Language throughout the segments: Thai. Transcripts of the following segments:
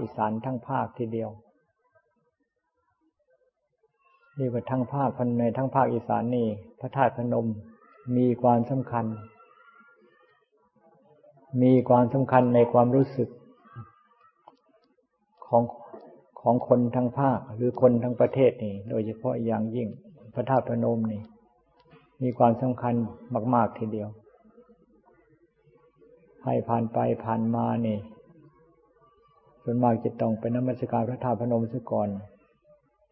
อีสานทั้งภาคทีเดียวเรียกว่าทั้งภาคในทั้งภาคอีสานนี่พระธาตุพนมมีความสำคัญ มีความสำคัญในความรู้สึกของของคนทั้งภาคหรือคนทั้งประเทศนี่ โดยเฉพาะอย่างยิ่งพระธาตุพนมนี่ มีความสำคัญมาก ๆทีเดียวให้ผ่านไปผ่านมานี่ ส่วนมากจะต้องไปนมัสการพระธาตุพนมซะก่อน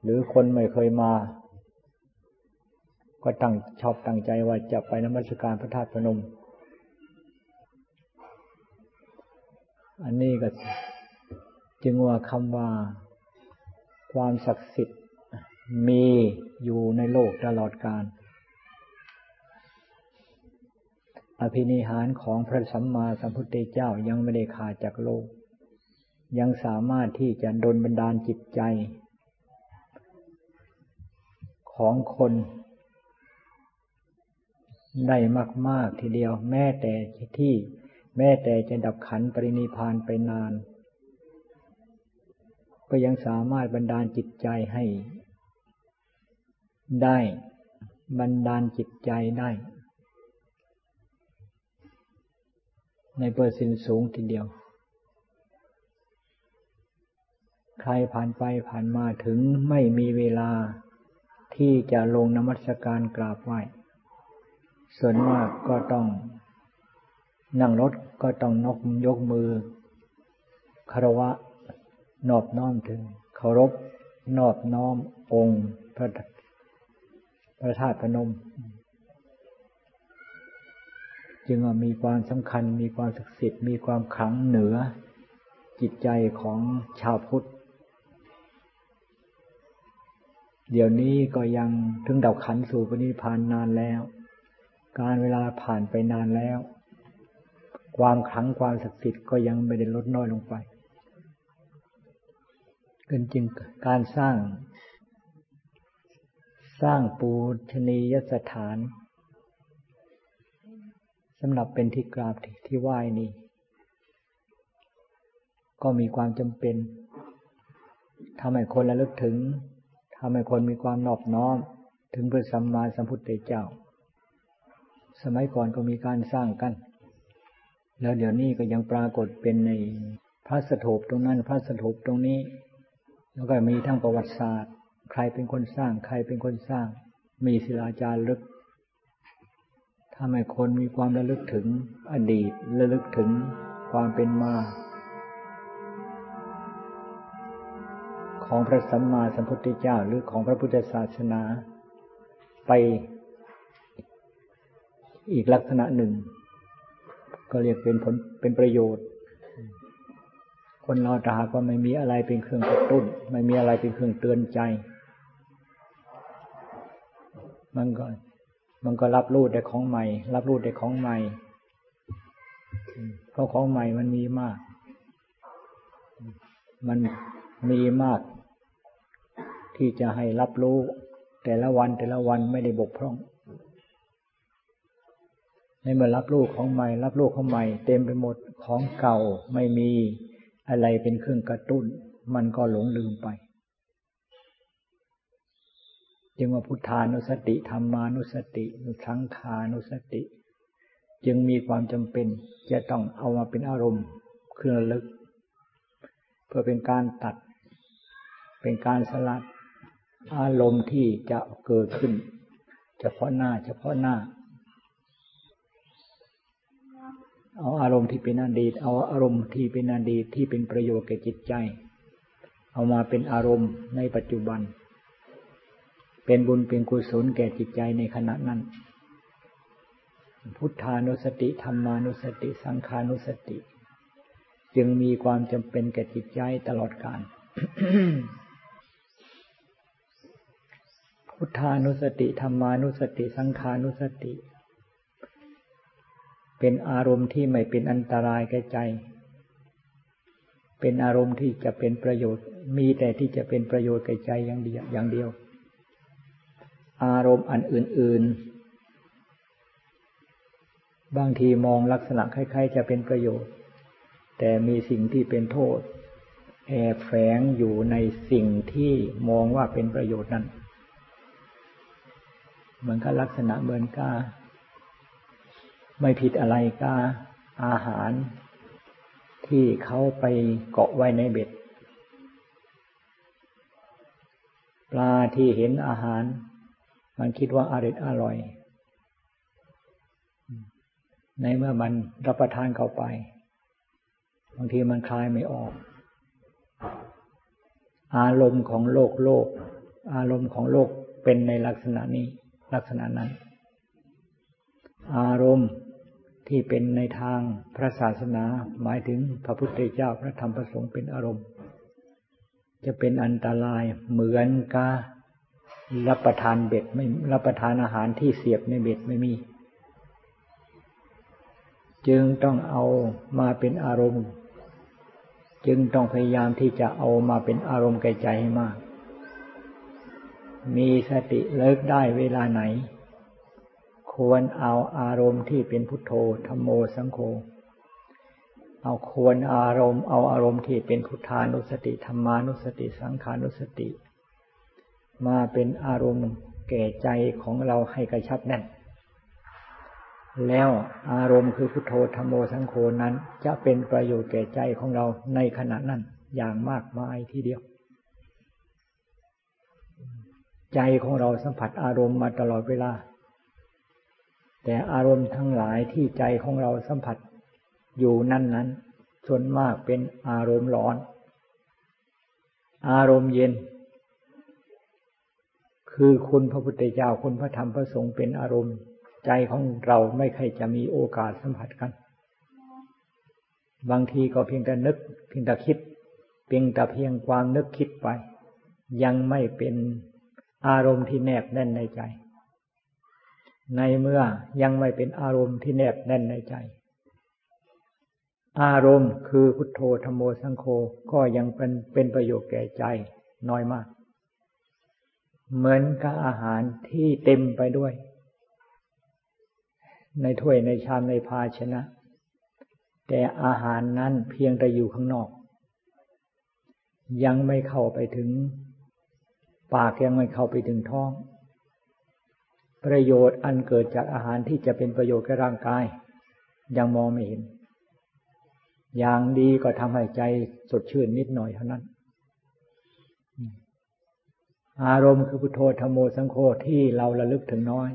หรือคนไม่เคยมา ก็ตั้งชอบตั้งใจว่าจะไปนมัสการพระธาตุพนม อันนี้ก็จึงว่าคำว่าความศักดิ์สิทธิ์มีอยู่ในโลกตลอดกาลอภินิหารของพระสัมมาสัมพุทธเจ้ายังไม่ได้ขาดจากโลก ยังสามารถที่จะดลบันดาลจิตใจ ของคนได้มาก ๆ ทีเดียว แม้แต่ที่ แม้แต่จะดับขันปรินิพานไปนาน ก็ยังสามารถบันดาลจิตใจให้ ได้บันดาลจิตใจได้ ในเปอร์เซ็นต์สูงทีเดียว ใครผ่านไปผ่านมาถึงไม่มีเวลาที่จะลงนมัสการกราบไหว้ ส่วนมากก็ต้อง นั่งรถก็ต้องนกยกมือคารวะ นอบน้อมถึงเคารพนอบน้อมองค์พระพระธาตุพนม จึงมีความสำคัญมีความศักดิ์สิทธิ์มีความขลังเหนือจิตใจของชาวพุทธ เดี๋ยวนี้ก็ยังถึงดับขันสู่ปณิพานนานแล้ว การเวลาผ่านไปนานแล้ว ความขังความศักดิ์สิทธิ์ก็ยังไม่ได้ลดน้อยลงไปเกินจริงการสร้าง สร้างปูชนียสถานสำหรับเป็นที่กราบที่ไหว้นี้ ก็มีความจำเป็นทำให้คนระลึกถึง ทำให้คนมีความนอบน้อม ถึงพระสัมมาสัมพุทธเจ้า สมัยก่อนก็มีการสร้างกัน แล้วเดี๋ยวนี้ก็ยังปรากฏเป็นในพระสถูปตรงนั้นพระสถูปตรงนี้ แล้วก็มีทั้งประวัติศาสตร์ ใครเป็นคนสร้าง ใครเป็นคนสร้าง มีศิลาจารึกทำให้คนมีความระลึกถึงอดีตระลึกถึงความเป็นมา ของพระสัมมาสัมพุทธเจ้าหรือของพระพุทธศาสนา ไปอีกลักษณะหนึ่ง ก็เรียกเป็นผลเป็นประโยชน์ คนเราถ้าหากว่าไม่มีอะไรเป็นเครื่องกระตุ้น ไม่มีอะไรเป็นเครื่องเตือนใจ มันก็มันก็รับรู้ได้ของใหม่ รับรู้ได้ของใหม่ เพราะของใหม่มันมีมาก มัน มีมาก ที่จะให้รับรู้ แต่ละวันแต่ละวันไม่ได้บกพร่อง ในเมื่อรับรู้ของใหม่ รับรู้ของใหม่ เต็มไปหมดของเก่าไม่มีอะไรเป็นเครื่องกระตุ้น มันก็หลงลืมไป จึงว่าพุทธานุสติธรรมานุสติสังขานุสติ จึงมีความจำเป็นจะต้องเอามาเป็นอารมณ์เครื่องลึก เพื่อเป็นการตัด เป็นการสลัดอารมณ์ที่จะเกิดขึ้น เฉพาะหน้า เฉพาะหน้า เอาอารมณ์ที่เป็นอดีต เอาอารมณ์ที่เป็นอดีตที่เป็นประโยชน์แก่จิตใจ เอามาเป็นอารมณ์ในปัจจุบัน เป็นบุญเป็นกุศลแก่จิตใจในขณะนั้น พุทธานุสติธรรมานุสติ สังขานุสติ จึงมีความจำเป็นแก่จิตใจตลอดกาล พุทธานุสติธรรมานุสติสังขานุสติ เป็นอารมณ์ที่ไม่เป็นอันตรายแก่ใจ เป็นอารมณ์ที่จะเป็นประโยชน์ มีแต่ที่จะเป็นประโยชน์แก่ใจอย่างเดียวอย่างเดียว อารมณ์อันอื่น ๆ บางทีมองลักษณะคล้ายๆ จะเป็นประโยชน์ แต่มีสิ่งที่เป็นโทษแอบแฝงอยู่ในสิ่งที่มองว่าเป็นประโยชน์นั้น มือนกับลักษณะเหมือนกาไม่ผิดอะไรกาอาหารที่เขาไปเกาะไว้ในเบ็ด ปลาที่เห็นอาหาร มันคิดว่าอร่อยอร่อย ในเมื่อมันรับประทานเข้าไป บางทีมันคลายไม่ออก อารมณ์ของโลกโลก อารมณ์ของโลกเป็นในลักษณะนี้ ลักษณะนั้น อารมณ์ที่เป็นในทางพระศาสนาหมายถึงพระพุทธเจ้าพระธรรมพระสงฆ์เป็นอารมณ์ จะเป็นอันตรายเหมือนการับประทานเบ็ดไม่รับประทานอาหารที่เสียบในเบ็ดไม่มี จึงต้องเอามาเป็นอารมณ์ จึงต้องพยายามที่จะเอามาเป็นอารมณ์แก่ใจให้มาก มีสติเลิกได้เวลาไหน ควรเอาอารมณ์ที่เป็นพุทโธธรรมโมสังโฆเอาควรอารมณ์เอาอารมณ์ที่เป็นพุทธานุสติธรรมานุสติสังขานุสติ มาเป็นอารมณ์แก่ใจของเราให้กระชับแน่น แล้วอารมณ์คือพุทโธธรรมโมสังโฆนั้น จะเป็นประโยชน์แก่ใจของเราในขณะนั้นอย่างมากมายทีเดียว ใจของเราสัมผัสอารมณ์มาตลอดเวลา แต่อารมณ์ทั้งหลายที่ใจของเราสัมผัสอยู่นั่นนั้นส่วนมากเป็นอารมณ์ร้อน อารมณ์เย็น คือคุณพระพุทธเจ้าคุณพระธรรมพระสงฆ์เป็นอารมณ์ ใจของเราไม่เคยจะมีโอกาสสัมผัสกัน บางทีก็เพียงแต่นึกเพียงแต่คิด เพียงแต่เพียงความนึกคิดไป ยังไม่เป็น อารมณ์ที่แนบแน่นในใจ ในเมื่อยังไม่เป็นอารมณ์ที่แนบแน่นในใจ อารมณ์คือพุทโธธรรมโมสังโฆก็ยังเป็นเป็นประโยชน์แก่ใจน้อยมาก เหมือนกับอาหารที่เต็มไปด้วย ในถ้วยในชามในภาชนะ แต่อาหารนั้นเพียงแต่อยู่ข้างนอก ยังไม่เข้าไปถึง ปากยังไม่เข้าไปถึงท้อง ประโยชน์อันเกิดจากอาหารที่จะเป็นประโยชน์แก่ร่างกาย ยังมองไม่เห็น อย่างดีก็ทำให้ใจสดชื่นนิดหน่อยเท่านั้น อารมณ์คือพุทโธธรรมโมสังโฆที่เราระลึกถึงน้อย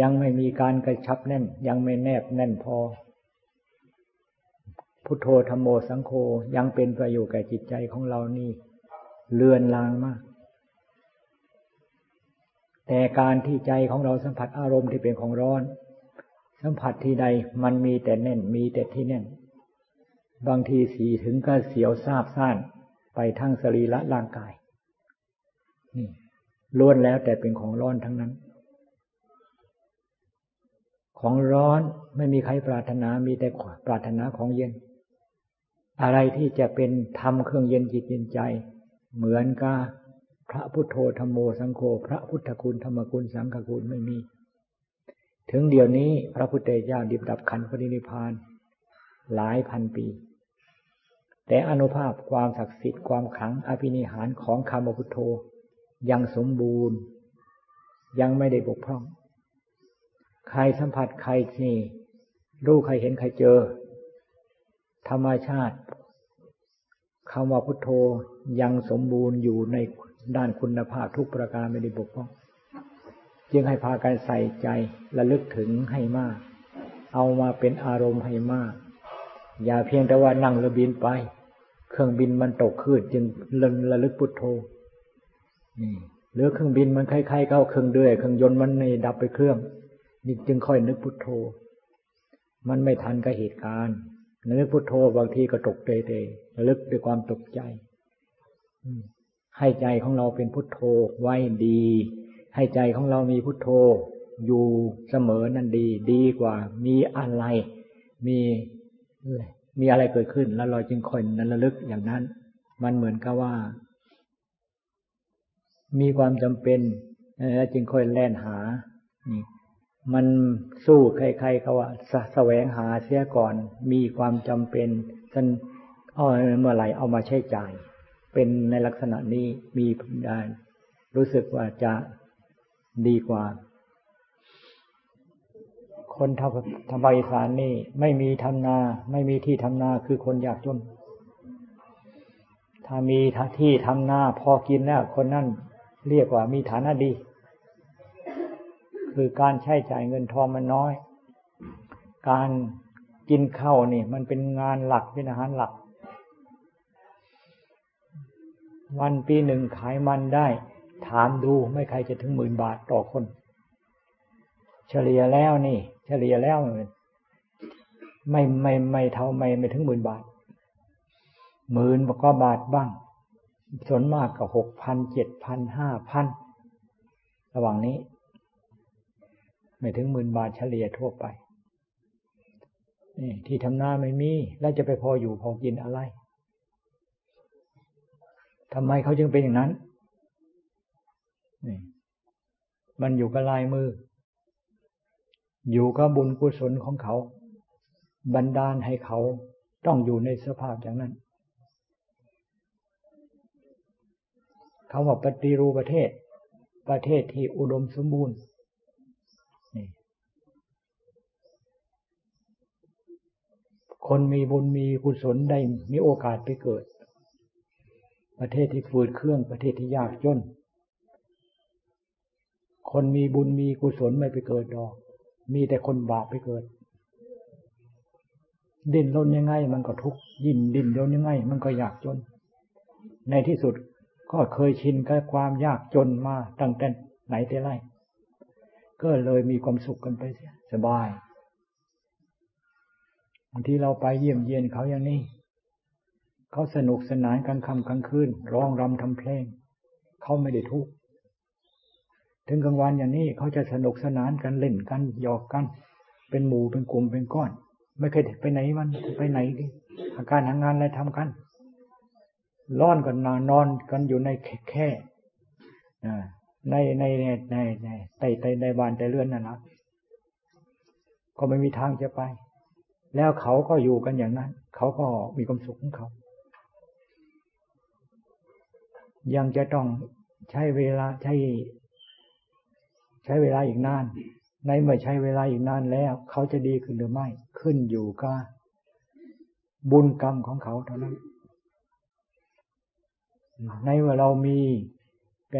ยังไม่มีการกระชับแน่น ยังไม่แนบแน่นพอพุทโธธรรมโมสังโฆยังเป็นประโยชน์แก่จิตใจของเรานี่ เลือนลางมาก แต่การที่ใจของเราสัมผัสอารมณ์ที่เป็นของร้อน สัมผัสที่ใดมันมีแต่แน่นมีแต่ที่แน่น บางทีสีถึงก็เสียวซาบซ่านไปทั้งสรีระร่างกาย นี่ล้วนแล้วแต่เป็นของร้อนทั้งนั้น ของร้อนไม่มีใครปรารถนามีแต่ปรารถนาของเย็น อะไรที่จะเป็นทำเครื่องเย็นจิตเย็นใจ เหมือนกับพระพุทโธธรรมโมสังโฆพระพุทธคุณธรรมคุณสังฆคุณไม่มี ถึงเดี๋ยวนี้พระพุทธเจ้าดิบดับขันปรินิพาน หลายพันปี แต่อนุภาพความศักดิ์สิทธิ์ความขังอภินิหารของคำพุทโธยังสมบูรณ์ ยังไม่ได้บกพร่อง ใครสัมผัสใครนี่รู้ใครเห็นใครเจอ ธรรมชาติ คำว่าพุทโธยังสมบูรณ์อยู่ในด้านคุณภาพทุกประการไม่ได้บกพร่องจึงให้พากันใส่ใจระลึกถึงให้มาก เอามาเป็นอารมณ์ให้มาก อย่าเพียงแต่ว่านั่งระบินไป เครื่องบินมันตกขึ้นจึงระระลึกพุทโธนี่หรือเครื่องบินมันคล้ายๆเข้าเครื่องเดือยเครื่องยนต์มันในดับไปเครื่องนี่จึงค่อยนึกพุทโธ มันไม่ทันกับเหตุการณ์ นึกพุทโธบางทีก็ตกเตะๆระลึกด้วยความตกใจให้ใจของเราเป็นพุทโธไว้ดี ให้ใจของเรามีพุทโธ อยู่เสมอนั่นดี ดีกว่า มีอะไร มีมีอะไรเกิดขึ้น แล้วเราจึงคอยนั้นระลึกอย่างนั้น มันเหมือนกับว่า มีความจำเป็นแล้วจึงค่อยแล่นหานี่ มันสู้ใครๆเขาว่าแสวงหาเสียก่อน มีความจำเป็นท่านเอาเมื่อไหร่เอามาใช้จ่าย เป็นในลักษณะนี้มีได้รู้สึกว่าจะดีกว่า คนทำทำใบสารนี่ ไม่มีทำนา ไม่มีที่ทำนาคือคนยากจน ถ้ามีที่ทำนาพอกินแล้วคนนั้นเรียกว่ามีฐานะดี คือการใช้จ่ายเงินทองมันน้อย การกินข้าวนี่มันเป็นงานหลักเป็นอาหารหลัก วันปีหนึ่งขายมันได้ ถามดูไม่ใครจะถึงหมื่นบาทต่อคน เฉลี่ยแล้วนี่ เฉลี่ยแล้วไม่ไม่ไม่เท่าไม่ไม่ถึงหมื่นบาทหมื่นก็บาทบ้าง ส่วนมากก็หกพันเจ็ดพันห้าพันระหว่างนี้ ไม่ถึงหมื่นบาทเฉลี่ยทั่วไปนี่ที่ทำนาไม่มี แล้วจะไปพออยู่พอกินอะไรทำไมเขาจึงเป็นอย่างนั้นนี่มันอยู่กับลายมือ อยู่กับบุญกุศลของเขา บันดาลให้เขาต้องอยู่ในสภาพอย่างนั้นคำว่าปฏิรูปประเทศ ประเทศที่อุดมสมบูรณ์ คนมีบุญมีกุศลได้มีโอกาสไปเกิด ประเทศที่ฝืดเครื่องประเทศที่ยากจน คนมีบุญมีกุศลไม่ไปเกิดดอก มีแต่คนบาปไปเกิด ดิ้นรนยังไง มันก็ทุกข์ยิ่งดิ้นรนยังไง มันก็ยากจน ในที่สุดก็เคยชินกับความยากจนมาตั้งแต่ไหนแต่ไรก็เลยมีความสุขกันไปสบาย บางทีเราไปเยี่ยมเยียนเขาอย่างนี้ เขาสนุกสนานกลางค่ำกลางคืนร้องรำทำเพลง เขาไม่ได้ทุกข์ถึงกลางวันอย่างนี้เขาจะสนุกสนานกันเล่นกันหยอกกัน เป็นหมู่เป็นกลุ่มเป็นก้อน ไม่เคยไปไหนมันไปไหนดิอาการทางงานอะไรทำกันร้อนกันนอนนอนกันอยู่ในแค่ในในในในในใต้ใต้ในบ้านใต้เรือนนั่นนะก็ไม่มีทางจะไป แล้วเขาก็อยู่กันอย่างนั้น เขาก็มีความสุขของเขา ยังจะต้องใช้เวลาใช้ ใช้เวลาอีกนาน ในเมื่อใช้เวลาอีกนานแล้ว เขาจะดีขึ้นหรือไม่ ขึ้นอยู่กับบุญกรรมของเขาเท่านั้น ในเมื่อเรามีไป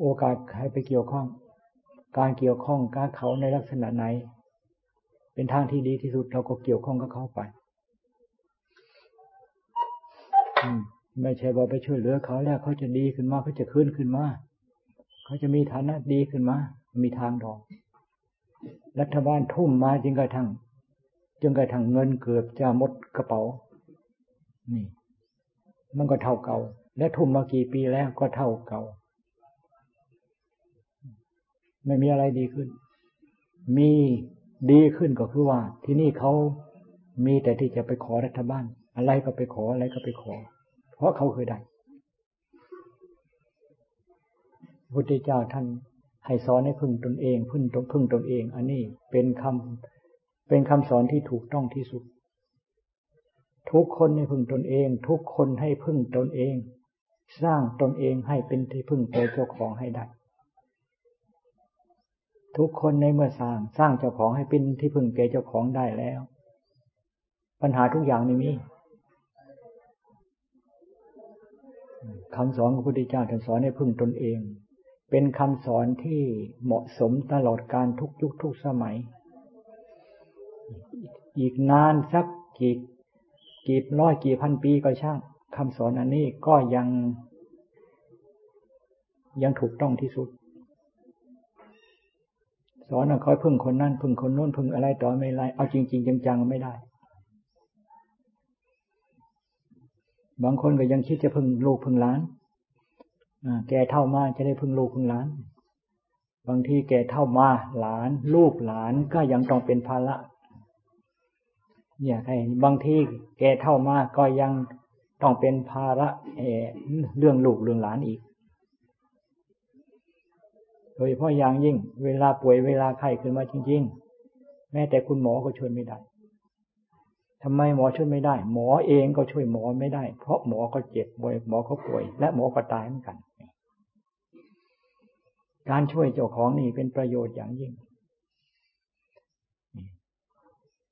โอกาสให้ไปเกี่ยวข้อง การเกี่ยวข้องการเขาในลักษณะไหน เป็นทางที่ดีที่สุดเราก็เกี่ยวข้องกับเขาไปไม่ใช่ว่าไปช่วยเหลือเขาแล้วเขาจะดีขึ้นมาเขาจะขึ้นขึ้นมาเขาจะมีฐานะดีขึ้นมา มีทางดอก รัฐบาลทุ่มมาจึงกระทั่งจึงกระทั่งเงินเกือบจะหมดกระเป๋า นี่ มันก็เท่าเก่า และทุ่มมากี่ปีแล้วก็เท่าเก่า ไม่มีอะไรดีขึ้น มี ดีขึ้นก็คือว่า ที่นี่เขามีแต่ที่จะไปขอรัฐบาล อะไรก็ไปขออะไรก็ไปขอ เพราะเขาเคยได้พุทธเจ้าท่านให้สอนให้พึ่งตนเอง พึ่งตนพึ่งตนเอง อันนี้เป็นคำเป็นคำสอนที่ถูกต้องที่สุด ทุกคนให้พึ่งตนเอง ทุกคนให้พึ่งตนเอง สร้างตนเองให้เป็นที่พึ่งตัวเจ้าของให้ได้ ทุกคนในเมื่อสร้างสร้างเจ้าของให้เป็นที่พึ่งแก่เจ้าของได้แล้ว ปัญหาทุกอย่างไม่มีคำสอนของพระพุทธเจ้าท่านสอนให้พึ่งตนเอง เป็นคำสอนที่เหมาะสมตลอดการทุกยุคทุกสมัย อีกนานสักกี่กี่ร้อยกี่พันปีก็ช่างคำสอนอันนี้ก็ยังยังถูกต้องที่สุด สอนเขาพึ่งคนนั้นพึ่งคนโน้นพึ่งอะไรต่อไม่ไรเอาจริง ๆ จังๆไม่ได้ บางคนก็ยังคิดจะพึ่งลูกพึ่งหลานแก่เท่ามาจะได้พึ่งลูกพึ่งหลาน บางทีแก่เท่ามาหลาน ลูกหลานก็ยังต้องเป็นภาระเนี่ยใครบางทีแกเท่ามากก็ยังต้องเป็นภาระเเรื่องลูกเรื่องหลานอีก โดยเฉพาะอย่างยิ่ง เวลาป่วยเวลาไข้ขึ้นมาจริง ๆ แม้แต่คุณหมอก็ช่วยไม่ได้ทำไมหมอช่วยไม่ได้ หมอเองก็ช่วยหมอไม่ได้ เพราะหมอก็เจ็บป่วยหมอก็ป่วย และหมอก็ตายเหมือนกัน การช่วยเจ้าของนี่เป็นประโยชน์อย่างยิ่ง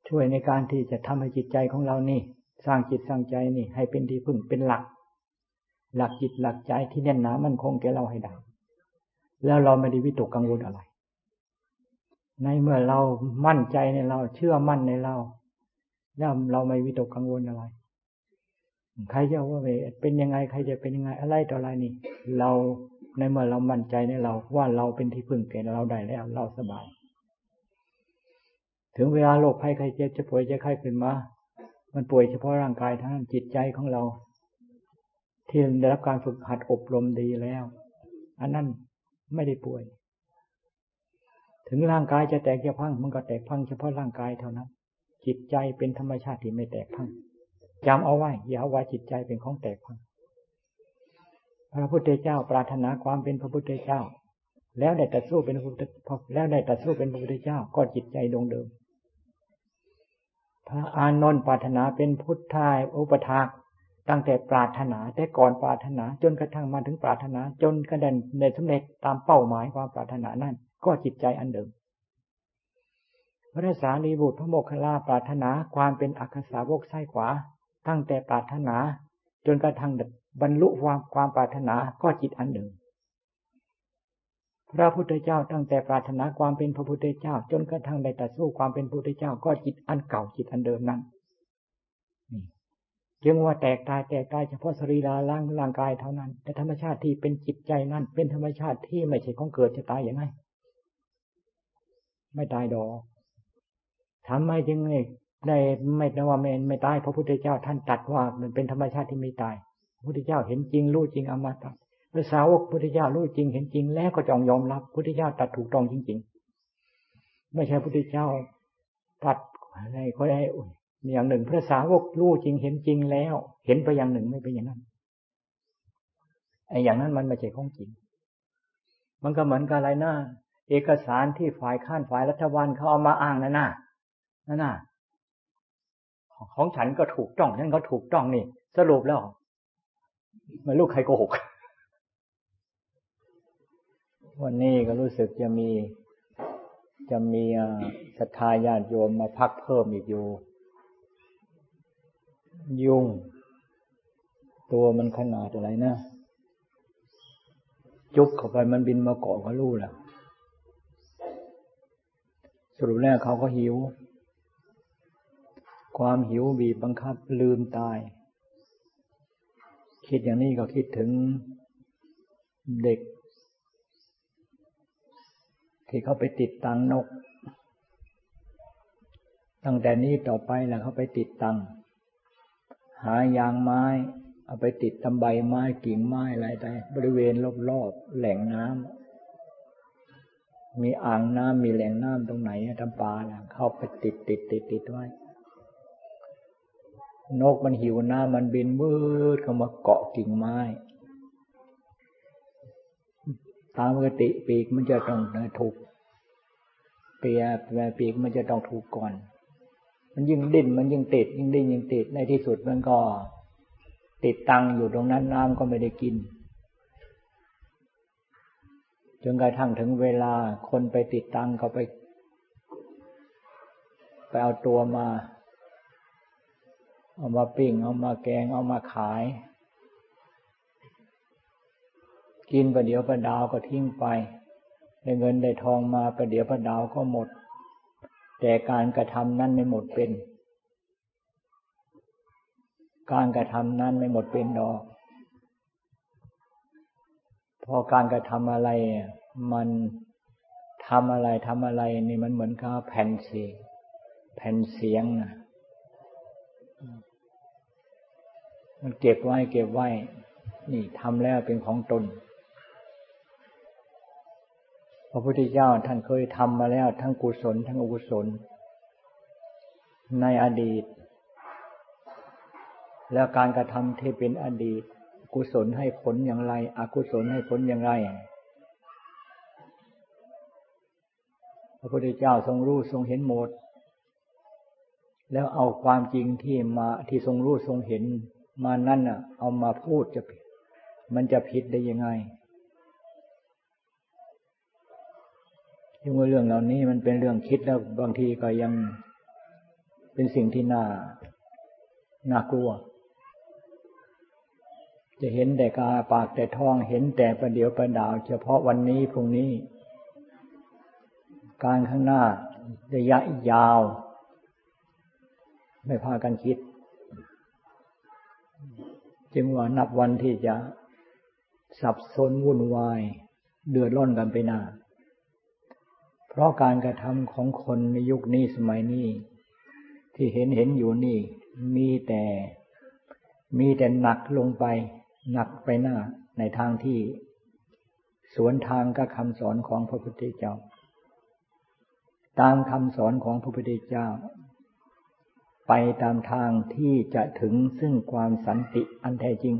ช่วยในการที่จะทำให้จิตใจของเรานี่ สร้างจิตสร้างใจนี่ ให้เป็นที่พึ่งเป็นหลัก หลักจิตหลักใจที่แน่นหนามันคงแก่เราให้ได้ แล้วเราไม่ได้วิตกกังวลอะไร ในเมื่อเรามั่นใจในเราเชื่อมั่นในเรา แล้วเราไม่วิตกกังวลอะไร ใครจะว่าเป็นยังไงใครจะเป็นยังไงอะไรต่ออะไรนี่ เราในเมื่อเรามั่นใจในเราว่าเราเป็นที่พึ่งแก่เราได้แล้ว เราสบาย ถึงเวลาโรคภัยใครเจ็บจะป่วยจะไข้ขึ้นมามันป่วยเฉพาะร่างกายเท่านั้นจิตใจของเรา ที่ได้รับการฝึกหัดอบรมดีแล้ว อันนั้น ไม่ได้ป่วย ถึงร่างกายจะแตกจะพัง มันก็แตกพังเฉพาะร่างกายเท่านั้น จิตใจเป็นธรรมชาติที่ไม่แตกพังจำเอาไว้ อย่าเอาจิตใจเป็นของแตกพัง พระพุทธเจ้าปรารถนาความเป็นพระพุทธเจ้า แล้วได้ตัดสู้เป็นพระพุทธแล้วได้ตัดสู้เป็นพระพุทธเจ้าก็จิตใจดวงเดิมพระอานนท์ปรารถนาเป็นพุทธายอุปถาก ตั้งแต่ปรารถนาแต่ก่อนปรารถนาจนกระทั่งมาถึงปรารถนา จนกระเด็นในสำเร็จตามเป้าหมายความปรารถนานั่นก็จิตใจอันเดิมพระสารีบุตรพระโมคคัลลาปรารถนาความเป็นอักษาวกไส้ขวา ตั้งแต่ปรารถนา จนกระทั่งบรรลุความความปรารถนาก็จิตอันหนึ่ง พระพุทธเจ้าตั้งแต่ปรารถนาความเป็นพระพุทธเจ้า จนกระทั่งได้ตัดสู้ความเป็นพระพุทธเจ้าก็จิตอันเก่าจิตอันเดิมนั้น จึงว่าแตกตายแตกตายเฉพาะสรีระร่างร่างกายเท่านั้น แต่ธรรมชาติที่เป็นจิตใจนั้น เป็นธรรมชาติที่ไม่ใช่ของเกิดจะตายอย่างไรไม่ตายดอกทำไมจึงไม่ได้ไม่ได้ว่าไม่ไม่ตายพระพุทธเจ้าท่านตัดว่ามันเป็นธรรมชาติที่ไม่ตายพระพุทธเจ้าเห็นจริงรู้จริงอมตะพระสาวกพุทธเจ้ารู้จริงเห็นจริงแล้วก็จองยอมรับพุทธเจ้าตัดถูกต้องจริง ๆ ไม่ใช่พุทธเจ้าตัดอะไรก็ได้ อย่างหนึ่งพระสาวกรู้จริงเห็นจริงแล้ว เห็นไปอย่างหนึ่งไม่เป็นอย่างนั้นไอ้อย่างนั้นมันไม่ใช่ของจริง มันก็เหมือนกับอะไรนะเอกสารที่ฝ่ายข้านฝ่ายรัฐบาลเขาเอามาอ้างนั่นน่ะนั่นน่ะของฉันก็ถูกต้องฉันก็ถูกต้องนี่ สรุปแล้วไม่รู้ใครโกหกวันนี้ก็รู้สึกจะมี จะมีศรัทธาญาติโยมมาพักเพิ่มอีกอยู่ ยุง ตัวมันขนาดอะไรนะ จุกเข้าไปมันบินมาเกาะก็รู้แหละสรุปแล้วเขาก็หิว ความหิวบีบบังคับลืมตาย คิดอย่างนี้ก็คิดถึงเด็ก ที่เขาไปติดตังนก ตั้งแต่นี้ต่อไปแหละเขาไปติดตัง หายางไม้ เอาไปติดตำใบไม้กิ่งไม้อะไรไปบริเวณรอบๆแหล่งน้ำมีอ่างน้ำมีแหล่งน้ำตรงไหนทำปลาเข้าไปติดติดติดติดไว้นกมันหิวน้ำมันบินมืดเข้ามาเกาะกิ่งไม้ ตามปกติปีกมันจะต้องถูกเปียปีกมันจะต้องถูกก่อน มันยิ่งดิ้นมันยิ่งติด ยิ่งดิ้นยิ่งติดในที่สุดมันก็ ติดตังอยู่ตรงนั้นน้ำก็ไม่ได้กินจนกระทั่งถึงเวลาคนไปติดตังเขาไป ไปเอาตัวมา เอามาปิ้ง เอามาแกง เอามาขาย กินประเดี๋ยวประดาวก็ทิ้งไป ได้เงินได้ทองมาประเดี๋ยวประดาวก็หมด แต่การกระทำนั้นไม่หมดเป็น การกระทำนั้นไม่หมดเป็นดอก พอการกระทำอะไร มันทำอะไรทำอะไรนี่มันเหมือนกับแผ่นเสียง แผ่นเสียงนะมันเก็บไว้เก็บไว้ นี่ทำแล้วเป็นของตน พระพุทธเจ้าท่านเคยทำมาแล้วทั้งกุศลทั้งอกุศล ในอดีต แล้วการกระทำที่เป็นอดีต กุศลให้ผลอย่างไร อกุศลให้ผลอย่างไร พระพุทธเจ้าทรงรู้ทรงเห็นหมด แล้วเอาความจริงที่มาที่ทรงรู้ทรงเห็นมานั่นอะ เอามาพูดจะมันจะผิดได้ยังไง ที่ว่าเรื่องเหล่านี้มันเป็นเรื่องคิดแล้วบางทีก็ยังเป็นสิ่งที่น่าน่ากลัว จะเห็นแต่กาปากแต่ท้องเห็นแต่ประเดี๋ยวประดาว เฉพาะวันนี้พรุ่งนี้ การข้างหน้าระยะยาว ไม่พากันคิด จึงว่านับวันที่จะสับสนวุ่นวาย เดือดร้อนกันไปหน้า เพราะการกระทำของคนในยุคนี้สมัยนี้ ที่เห็นเห็นอยู่นี่ มีแต่ มีแต่หนักลงไป หนักไปหน้าในทางที่ สวนทางกับคำสอนของพระพุทธเจ้า ตามคำสอนของพระพุทธเจ้า ไปตามทางที่จะถึงซึ่งความสันติอันแท้จริง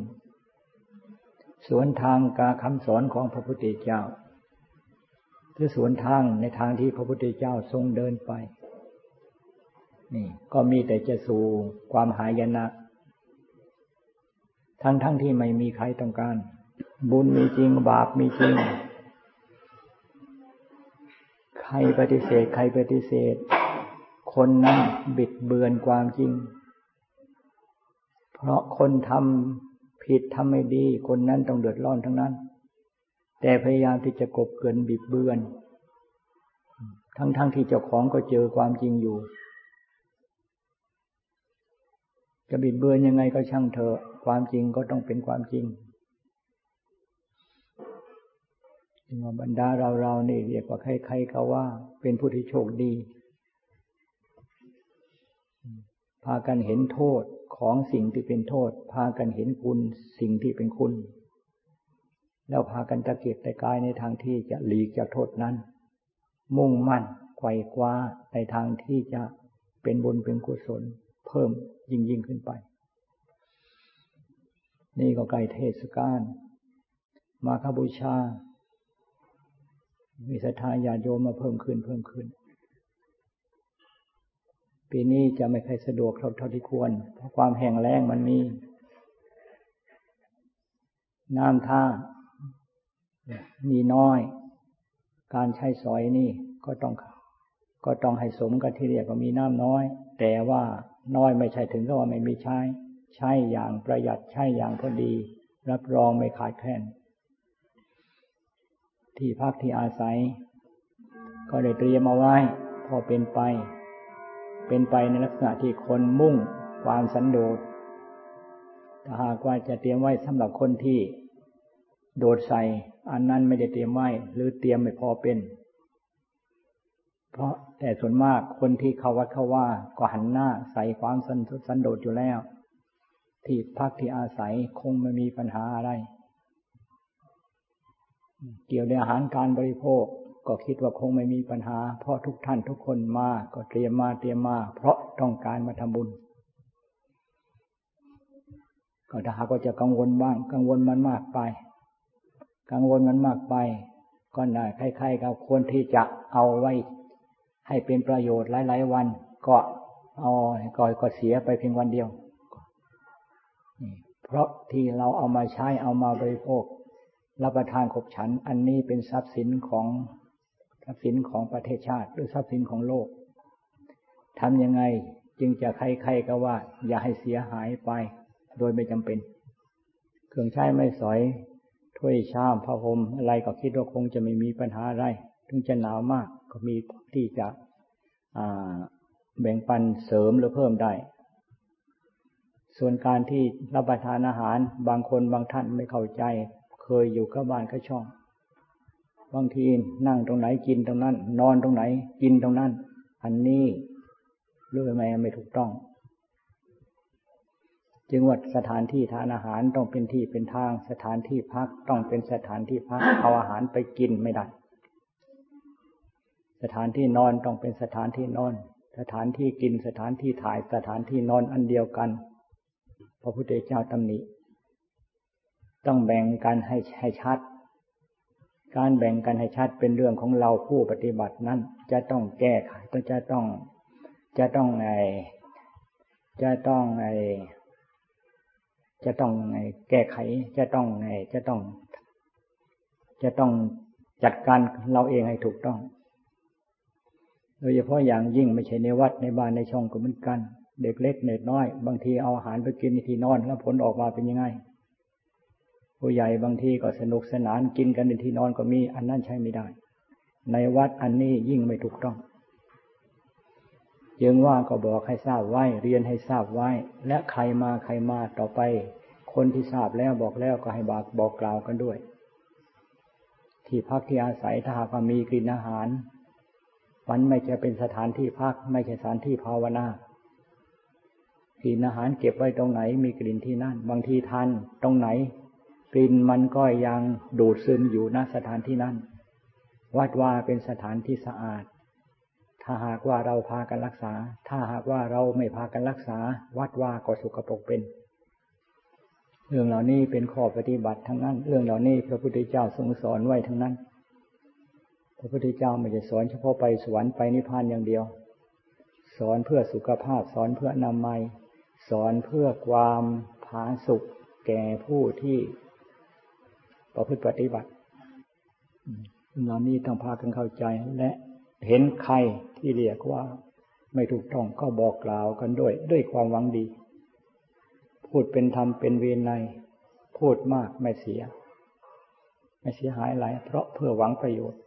สวนทางกาคำสอนของพระพุทธเจ้า คือสวนทางในทางที่พระพุทธเจ้าทรงเดินไป นี่ ก็มีแต่จะสู่ความหายนะ ทั้งทั้งที่ไม่มีใครต้องการ บุญมีจริง บาปมีจริง ใครปฏิเสธ ใครปฏิเสธ คนนั้นบิดเบือนความจริง เพราะคนทำผิดทำไม่ดี คนนั้นต้องเดือดร้อนทั้งนั้น แต่พยายามที่จะกบเกินบิดเบือน ทั้งๆทที่เจ้าของก็เจอความจริงอยู่ จะบิดเบือนยังไงก็ช่างเถอะ ความจริงก็ต้องเป็นความจริงจึงว่าบรรดาเราเรานี่เรียกว่าใครๆก็ว่า เป็นผู้ที่โชคดี พากันเห็นโทษของสิ่งที่เป็นโทษ พากันเห็นคุณสิ่งที่เป็นคุณ แล้วพากันตะเกียกต่กายในทางที่จะหลีกจากโทษนั้น มุ่งมั่นไขว่คว้าในทางที่จะเป็นบุญเป็นกุศล เพิ่มยิ่งยิ่งขึ้นไป นี่ก็ใกล้เทศกาลมาคบูชา มีศรัทธาญาโยมมาเพิ่มขึ้นเพิ่มขึ้น ปีนี้จะไม่ค่อยสะดวกเท่าที่ควร เพราะความแห้งแล้งมันมี น้ำท่า มีน้อย การใช้สอยนี่ก็ต้อง ก็ต้องให้สมกับที่เรียกว่ามีน้ำน้อย แต่ว่าน้อยไม่ใช่ถึงก็ว่าไม่มีใช้ ใช้อย่างประหยัดใช้อย่างพอดี รับรองไม่ขาดแคลนที่พักที่อาศัย ก็ได้เตรียมเอาไว้ พอเป็นไป เป็นไปในลักษณะที่คนมุ่งความสันโดษถ้าหากว่าจะเตรียมไว้สำหรับคนที่ โดดใส่ อันนั้นไม่ได้เตรียมไว้ หรือเตรียมไม่พอเป็น เพราะแต่ส่วนมากคนที่เขาวัดเขาว่าก็หันหน้าใส่ความสันสันโดษอยู่แล้ว ที่พักที่อาศัยคงไม่มีปัญหาอะไร เกี่ยวกับอาหารการบริโภคก็คิดว่าคงไม่มีปัญหา เพราะทุกท่านทุกคนมาก็เตรียมมาเตรียมมา เพราะต้องการมาทำบุญ ก็ถ้าหากว่าจะกังวลบ้างกังวลมันมากไป กังวลมันมากไป ก็ได้ใครๆกับควรที่จะเอาไว้ ให้เป็นประโยชน์หลาย ๆ วัน ก็เอาก็ก็เสียไปเพียงวันเดียว เพราะที่เราเอามาใช้เอามาบริโภค รับประทานขบฉัน อันนี้เป็นทรัพย์สินของทรัพย์สินของประเทศชาติ หรือทรัพย์สินของโลกทำยังไงจึงจะใครๆก็ว่า อย่าให้เสียหายไป โดยไม่จำเป็น เครื่องใช้ไม่สอย ถ้วยชามผ้าห่มอะไรก็คิดว่าคงจะไม่มีปัญหาอะไร ถึงจะหนาวมากก็มีที่จะแบ่งปันเสริมหรือเพิ่มได้ ส่วนการที่รับประทานอาหารบางคนบางท่านไม่เข้าใจ เคยอยู่กับบ้านก็ช่อง บางทีนั่งตรงไหนกินตรงนั้น นอนตรงไหนกินตรงนั้น อันนี้รู้ไหมไม่ถูกต้อง จึงว่าสถานที่ทานอาหารต้องเป็นที่เป็นทาง สถานที่พักต้องเป็นสถานที่พักเอาอาหารไปกินไม่ได้ สถานที่นอนต้องเป็นสถานที่นอน สถานที่กินสถานที่ถ่ายสถานที่นอนอันเดียวกัน พระพุทธเจ้าตำหนิ ต้องแบ่งกันให้ให้ชัด การแบ่งกันให้ชัดเป็นเรื่องของเราผู้ปฏิบัตินั้น จะต้องแก้ไขจะต้องจะต้องไงจะต้องไอ จะต้องไงแก้ไข จะต้องไงจะต้อง จะต้องจัดการเราเองให้ถูกต้อง โดยเฉพาะอย่างยิ่งไม่ใช่ในวัดในบ้านในช่องก็เหมือนกัน เด็กเล็กเน็ดน้อย บางทีเอาอาหารไปกินในที่นอนแล้วผลออกมาเป็นยังไงผู้ใหญ่บางทีก็สนุกสนานกินกันในที่นอนก็มีอันนั้นใช้ไม่ได้ ในวัดอันนี้ยิ่งไม่ถูกต้อง จึงว่าก็บอกให้ทราบไว้ เรียนให้ทราบไว้ และใครมาใครมาต่อไป คนที่ทราบแล้วบอกแล้วก็ให้บอกบอกกล่าวกันด้วย ที่พักที่อาศัยถ้าหากมีกลิ่นอาหาร มันไม่จะเป็นสถานที่พัก ไม่ใช่สถานที่ภาวนากลิ่นอาหารเก็บไว้ตรงไหนมีกลิ่นที่นั่น บางทีทานตรงไหน กลิ่นมันก็ยังดูดซึมอยู่ณสถานที่นั้นวัดว่าเป็นสถานที่สะอาด ถ้าหากว่าเราพากันรักษา ถ้าหากว่าเราไม่พากันรักษา วัดว่าก็สุกปกเป็น เรื่องเหล่านี้เป็นข้อปฏิบัติทั้งนั้น เรื่องเหล่านี้พระพุทธเจ้าทรงสอนไว้ทั้งนั้น พระพุทธเจ้าไม่ได้สอนเฉพาะไปสวรรค์ไปนิพพานอย่างเดียว สอนเพื่อสุขภาพ สอนเพื่อนามัย สอนเพื่อความผาสุกแก่ผู้ที่ประพฤติปฏิบัติเรื่องเหล่านี้ต้องพากันเข้าใจและ เห็นใครที่เรียกว่าไม่ถูกต้องก็บอกกล่าวกันด้วย ด้วยความหวังดี พูดเป็นธรรมเป็นเวรใน พูดมากไม่เสีย ไม่เสียหายอะไรเพราะเพื่อหวังประโยชน์